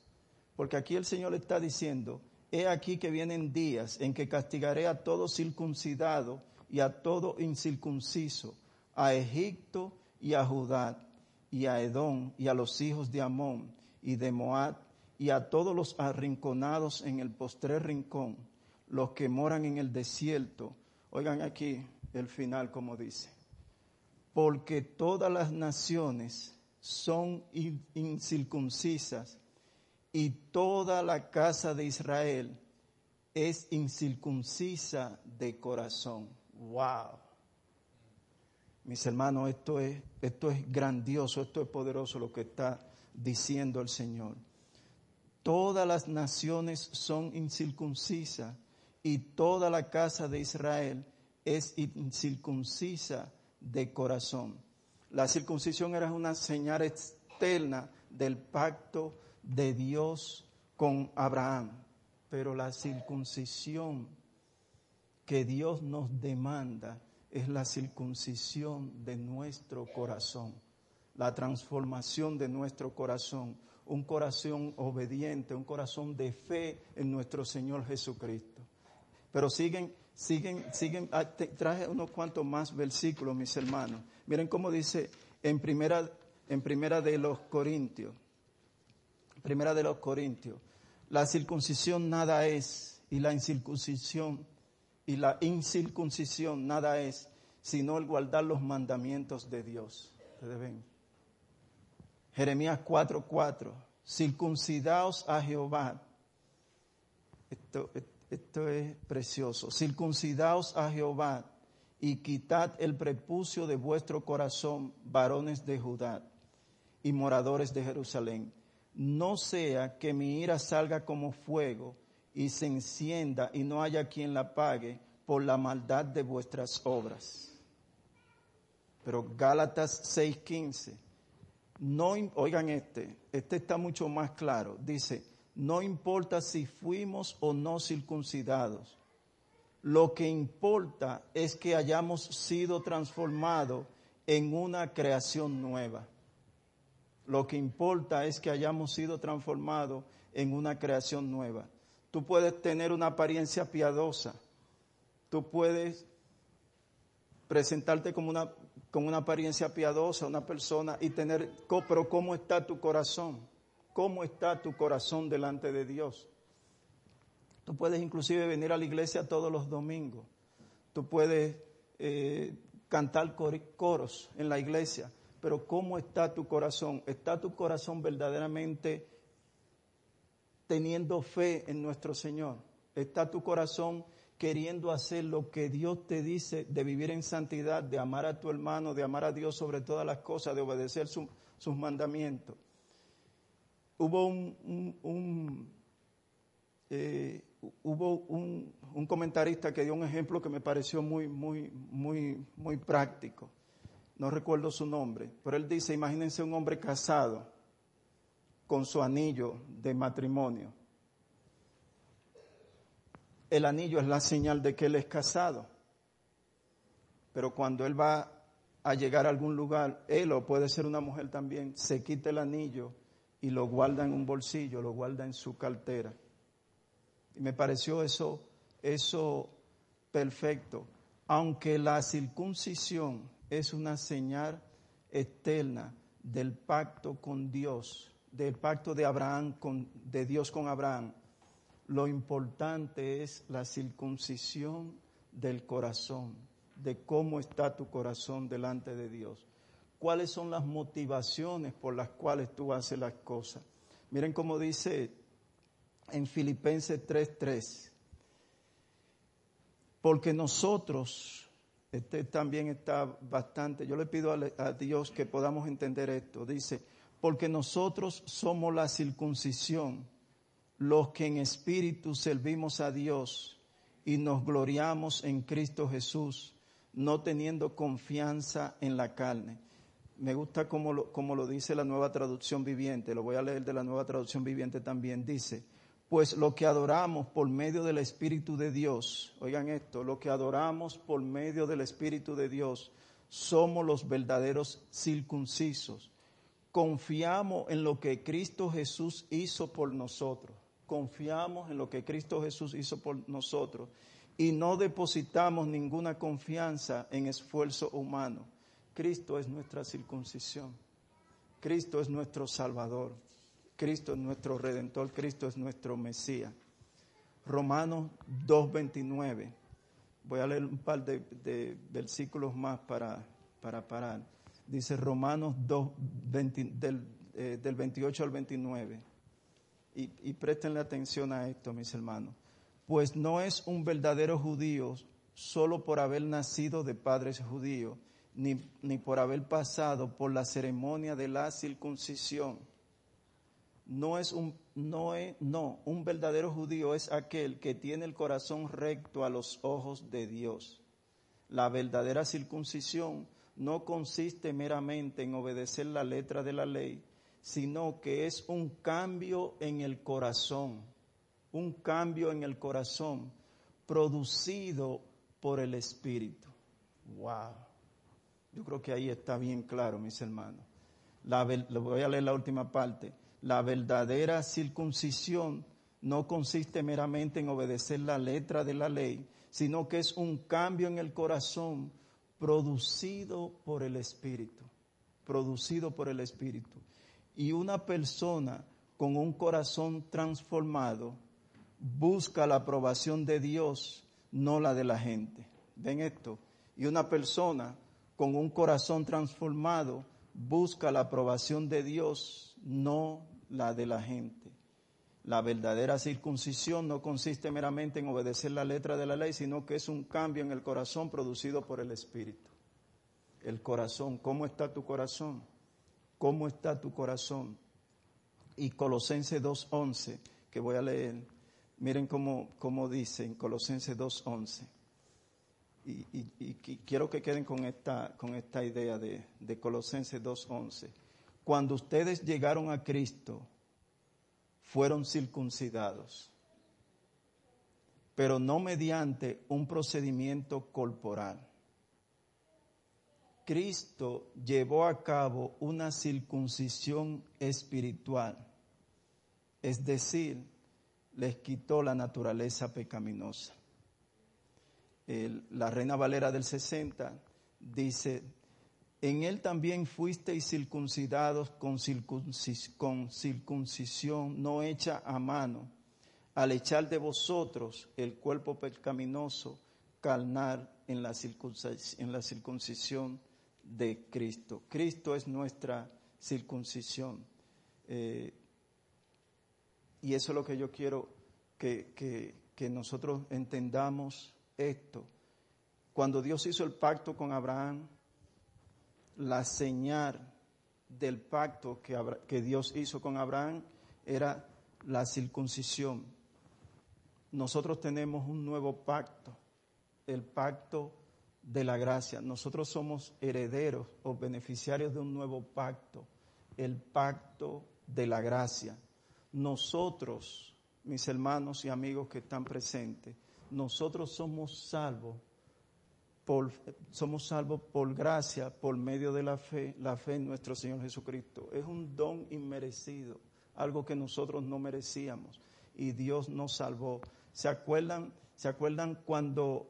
Porque aquí el Señor está diciendo, he aquí que vienen días en que castigaré a todo circuncidado y a todo incircunciso, a Egipto y a Judá, y a Edom y a los hijos de Amón y de Moab, y a todos los arrinconados en el postrer rincón, los que moran en el desierto. Oigan aquí el final como dice, porque todas las naciones son incircuncisas y toda la casa de Israel es incircuncisa de corazón. Wow. Mis hermanos, esto es, esto es grandioso, esto es poderoso lo que está diciendo el Señor. Todas las naciones son incircuncisas y toda la casa de Israel es incircuncisa de corazón. La circuncisión era una señal externa del pacto de Dios con Abraham, pero la circuncisión que Dios nos demanda es la circuncisión de nuestro corazón, la transformación de nuestro corazón, un corazón obediente, un corazón de fe en nuestro Señor Jesucristo. Pero siguen, siguen, siguen, ah, traje unos cuantos más versículos, mis hermanos. Miren cómo dice en primera, en primera de los Corintios, Primera de los Corintios. La circuncisión nada es y la incircuncisión y la incircuncisión nada es sino el guardar los mandamientos de Dios. Ustedes ven. Jeremías 4:4. Circuncidaos a Jehová. Esto, esto es precioso. Circuncidaos a Jehová y quitad el prepucio de vuestro corazón, varones de Judá y moradores de Jerusalén no sea que mi ira salga como fuego y se encienda y no haya quien la pague por la maldad de vuestras obras. Pero Gálatas 6:15, no, oigan este, este está mucho más claro, dice, no importa si fuimos o no circuncidados, lo que importa es que hayamos sido transformados en una creación nueva. Lo que importa es que hayamos sido transformados en una creación nueva. Tú puedes tener una apariencia piadosa. Tú puedes presentarte como una, con una apariencia piadosa, una persona, y tener, pero ¿cómo está tu corazón? ¿Cómo está tu corazón delante de Dios? Tú puedes inclusive venir a la iglesia todos los domingos. Tú puedes eh, cantar coros en la iglesia pero ¿cómo está tu corazón? ¿Está tu corazón verdaderamente teniendo fe en nuestro Señor? ¿Está tu corazón queriendo hacer lo que Dios te dice de vivir en santidad, de amar a tu hermano, de amar a Dios sobre todas las cosas, de obedecer sus mandamientos? Hubo un, eh, hubo un, un, comentarista que dio un ejemplo que me pareció muy, muy, muy, muy práctico no recuerdo su nombre, pero él dice, imagínense un hombre casado con su anillo de matrimonio. El anillo es la señal de que él es casado, pero cuando él va a llegar a algún lugar, él o puede ser una mujer también, se quita el anillo y lo guarda en un bolsillo, lo guarda en su cartera. Y me pareció eso, eso perfecto. Aunque la circuncisión es una señal externa del pacto con Dios, del pacto de Abraham con, de Dios con Abraham. Lo importante es la circuncisión del corazón, de cómo está tu corazón delante de Dios. ¿Cuáles son las motivaciones por las cuales tú haces las cosas? Miren cómo dice en Filipenses 3:3. Porque nosotros este también está bastante, yo le pido a, Dios que podamos entender esto. Dice, porque nosotros somos la circuncisión, los que en espíritu servimos a Dios y nos gloriamos en Cristo Jesús, no teniendo confianza en la carne. Me gusta como lo, como lo dice la nueva traducción viviente, lo voy a leer de la nueva traducción viviente también, dice, pues lo que adoramos por medio del Espíritu de Dios, oigan esto, lo que adoramos por medio del Espíritu de Dios, somos los verdaderos circuncisos. Confiamos en lo que Cristo Jesús hizo por nosotros. Confiamos en lo que Cristo Jesús hizo por nosotros. Y no depositamos ninguna confianza en esfuerzo humano. Cristo es nuestra circuncisión. Cristo es nuestro Salvador. Cristo es nuestro redentor, Cristo es nuestro Mesías. Romanos 2.29. Voy a leer un par de, versículos más para, para parar. Dice Romanos 2, del, eh, del 28 al 29. Y, y préstenle atención a esto, mis hermanos. Pues no es un verdadero judío solo por haber nacido de padres judíos, ni, ni por haber pasado por la ceremonia de la circuncisión no es un, no es, no, un verdadero judío es aquel que tiene el corazón recto a los ojos de Dios. La verdadera circuncisión no consiste meramente en obedecer la letra de la ley, sino que es un cambio en el corazón, un cambio en el corazón producido por el Espíritu. Wow. Yo creo que ahí está bien claro, mis hermanos. Voy a leer la última parte la verdadera circuncisión no consiste meramente en obedecer la letra de la ley, sino que es un cambio en el corazón producido por el Espíritu, producido por el Espíritu. Y una persona con un corazón transformado busca la aprobación de Dios, no la de la gente. ¿Ven esto? Y una persona con un corazón transformado busca la aprobación de Dios, no la de la gente. La verdadera circuncisión no consiste meramente en obedecer la letra de la ley, sino que es un cambio en el corazón producido por el Espíritu. El corazón, ¿cómo está tu corazón? ¿Cómo está tu corazón? Y Colosenses 2.11, que voy a leer, miren cómo, cómo dice en Colosenses 2.11. Y, quiero que queden con esta, con esta idea de, de Colosenses 2.11 cuando ustedes llegaron a Cristo, fueron circuncidados, pero no mediante un procedimiento corporal. Cristo llevó a cabo una circuncisión espiritual, es decir, les quitó la naturaleza pecaminosa. La Reina Valera del 60 dice, en él también fuisteis circuncidados con, con circuncisión no hecha a mano, al echar de vosotros el cuerpo pecaminoso carnal en la, en la circuncisión de Cristo. Cristo es nuestra circuncisión. Eh, y eso es lo que yo quiero que nosotros entendamos esto. Cuando Dios hizo el pacto con Abraham, la señal del pacto que, que Dios hizo con Abraham era la circuncisión. Nosotros tenemos un nuevo pacto, el pacto de la gracia. Nosotros somos herederos o beneficiarios de un nuevo pacto, el pacto de la gracia. Nosotros, mis hermanos y amigos que están presentes, nosotros somos salvos somos salvos por gracia, por medio de la fe, la fe en nuestro Señor Jesucristo. Es un don inmerecido, algo que nosotros no merecíamos y Dios nos salvó. ¿Se acuerdan, ¿se acuerdan cuando,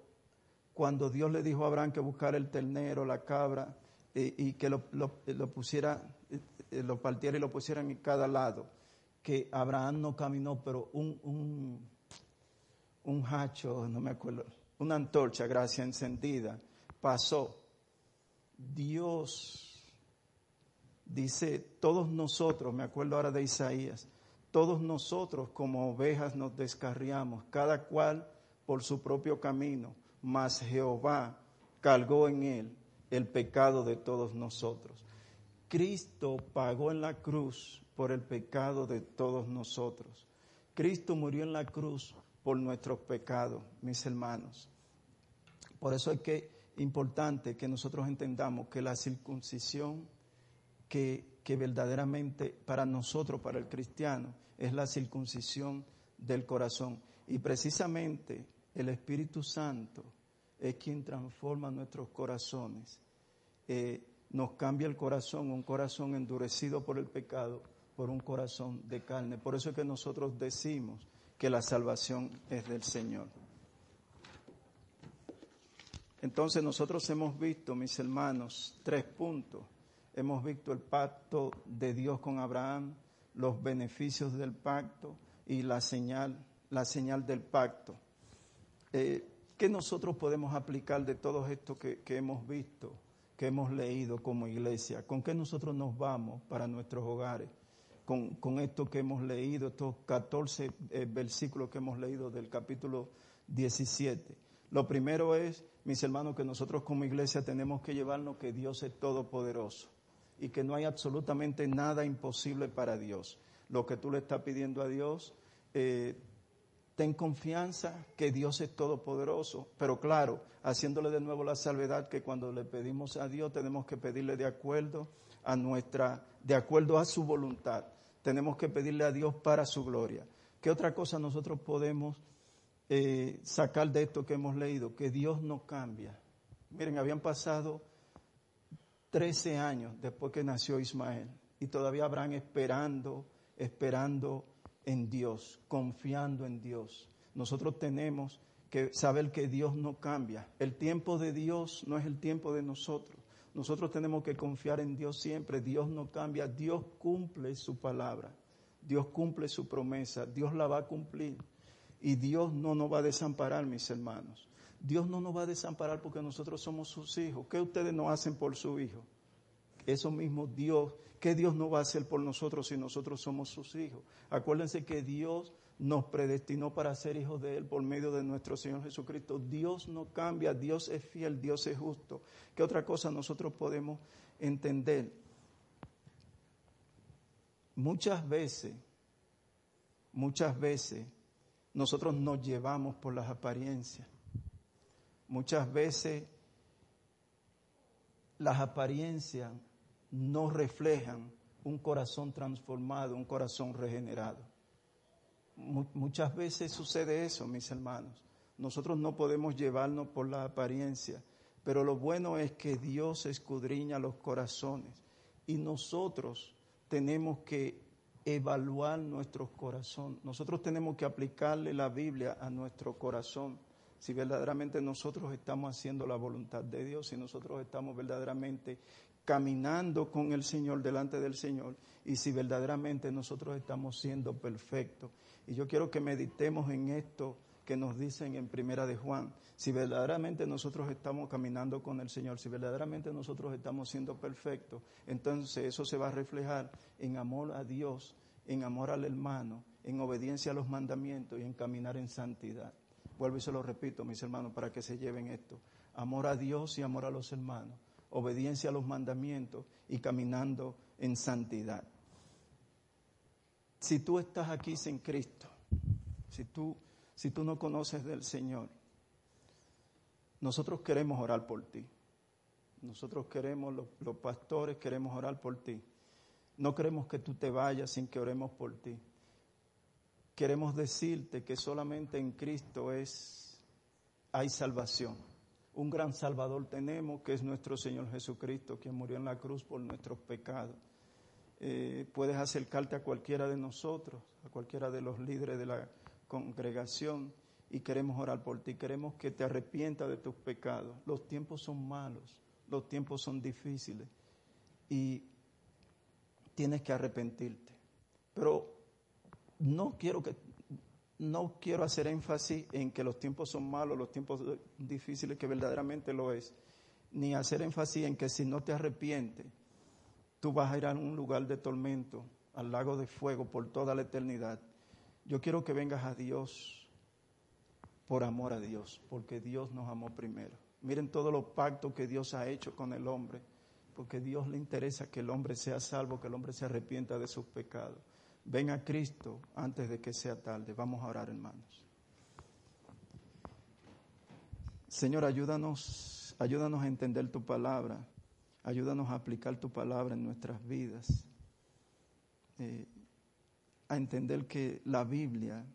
cuando Dios le dijo a Abraham que buscara el ternero, la cabra y que lo, lo, pusiera, eh, lo partiera y lo pusiera en cada lado? Que Abraham no caminó, pero un, un, un hacho, no me acuerdo, una antorcha, gracia encendida, pasó. Dios dice, todos nosotros, me acuerdo ahora de Isaías, todos nosotros como ovejas nos descarriamos, cada cual por su propio camino, mas Jehová cargó en él el pecado de todos nosotros. Cristo pagó en la cruz por el pecado de todos nosotros. Cristo murió en la cruz por nuestros pecados, mis hermanos. Por eso es que importante que nosotros entendamos que la circuncisión que, que verdaderamente para nosotros, para el cristiano, es la circuncisión del corazón. Y precisamente el Espíritu Santo es quien transforma nuestros corazones. Eh, nos cambia el corazón, un corazón endurecido por el pecado, por un corazón de carne. Por eso es que nosotros decimos que la salvación es del Señor. Entonces nosotros hemos visto, mis hermanos, tres puntos. Hemos visto el pacto de Dios con Abraham, los beneficios del pacto y la señal, la señal del pacto. Eh, ¿Qué nosotros podemos aplicar de todo esto que, hemos visto, que hemos leído como iglesia? ¿Con qué nosotros nos vamos para nuestros hogares? Con, esto que hemos leído, estos 14 eh, versículos que hemos leído del capítulo 17. Lo primero es, mis hermanos, que nosotros como iglesia tenemos que llevarnos que Dios es todopoderoso y que no hay absolutamente nada imposible para Dios. Lo que tú le estás pidiendo a Dios, eh, ten confianza que Dios es todopoderoso, pero claro, haciéndole de nuevo la salvedad que cuando le pedimos a Dios tenemos que pedirle de acuerdo a nuestra, de acuerdo a su voluntad. Tenemos que pedirle a Dios para su gloria. ¿Qué otra cosa nosotros podemos eh, sacar de esto que hemos leído? Que Dios no cambia. Miren, habían pasado 13 años después que nació Ismael y todavía habrán esperando, esperando en Dios, confiando en Dios. Nosotros tenemos que saber que Dios no cambia. El tiempo de Dios no es el tiempo de nosotros. Nosotros tenemos que confiar en Dios siempre. Dios no cambia. Dios cumple su palabra. Dios cumple su promesa. Dios la va a cumplir. Y Dios no nos va a desamparar, mis hermanos. Dios no nos va a desamparar porque nosotros somos sus hijos. ¿Qué ustedes no hacen por su hijo? Eso mismo Dios, ¿qué Dios no va a hacer por nosotros si nosotros somos sus hijos? Acuérdense que Dios nos predestinó para ser hijos de Él por medio de nuestro Señor Jesucristo. Dios no cambia, Dios es fiel, Dios es justo. ¿Qué otra cosa nosotros podemos entender? Muchas veces, muchas veces nosotros nos llevamos por las apariencias. Muchas veces las apariencias no reflejan un corazón transformado, un corazón regenerado. Muchas veces sucede eso, mis hermanos. Nosotros no podemos llevarnos por la apariencia, pero lo bueno es que Dios escudriña los corazones y nosotros tenemos que evaluar nuestro corazón. Nosotros tenemos que aplicarle la Biblia a nuestro corazón si verdaderamente nosotros estamos haciendo la voluntad de Dios, si nosotros estamos verdaderamente caminando con el Señor delante del Señor y si verdaderamente nosotros estamos siendo perfectos. Y yo quiero que meditemos en esto que nos dicen en Primera de Juan. Si verdaderamente nosotros estamos caminando con el Señor, si verdaderamente nosotros estamos siendo perfectos, entonces eso se va a reflejar en amor a Dios, en amor al hermano, en obediencia a los mandamientos y en caminar en santidad. Vuelvo y se lo repito, mis hermanos, para que se lleven esto. Amor a Dios y amor a los hermanos. Obediencia a los mandamientos y caminando en santidad. Si tú estás aquí sin Cristo, si tú, si tú no conoces del Señor, nosotros queremos orar por ti. Nosotros queremos, los, pastores queremos orar por ti. No queremos que tú te vayas sin que oremos por ti queremos decirte que solamente en Cristo es hay salvación. Un gran Salvador tenemos que es nuestro Señor Jesucristo, quien murió en la cruz por nuestros pecados. Eh, puedes acercarte a cualquiera de nosotros, a cualquiera de los líderes de la congregación y queremos orar por ti. Queremos que te arrepientas de tus pecados. Los tiempos son malos, los tiempos son difíciles y tienes que arrepentirte. Pero no quiero que no quiero hacer énfasis en que los tiempos son malos, los tiempos difíciles, que verdaderamente lo es, ni hacer énfasis en que si no te arrepientes, tú vas a ir a un lugar de tormento, al lago de fuego por toda la eternidad. Yo quiero que vengas a Dios por amor a Dios, porque Dios nos amó primero. Miren todos los pactos que Dios ha hecho con el hombre, porque Dios le interesa que el hombre sea salvo, que el hombre se arrepienta de sus pecados. Ven a Cristo antes de que sea tarde. Vamos a orar, hermanos. Señor, ayúdanos, ayúdanos a entender tu palabra. Ayúdanos a aplicar tu palabra en nuestras vidas. Eh, a entender que la Biblia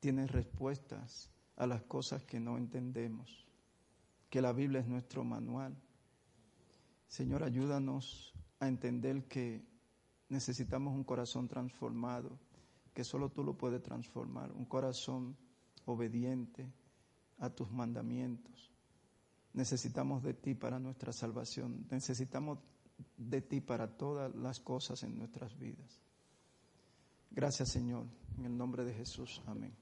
tiene respuestas a las cosas que no entendemos, que la Biblia es nuestro manual. Señor, ayúdanos a entender que necesitamos un corazón transformado, que solo tú lo puedes transformar, un corazón obediente a tus mandamientos. Necesitamos de ti para nuestra salvación, necesitamos de ti para todas las cosas en nuestras vidas. Gracias Señor, en el nombre de Jesús, amén.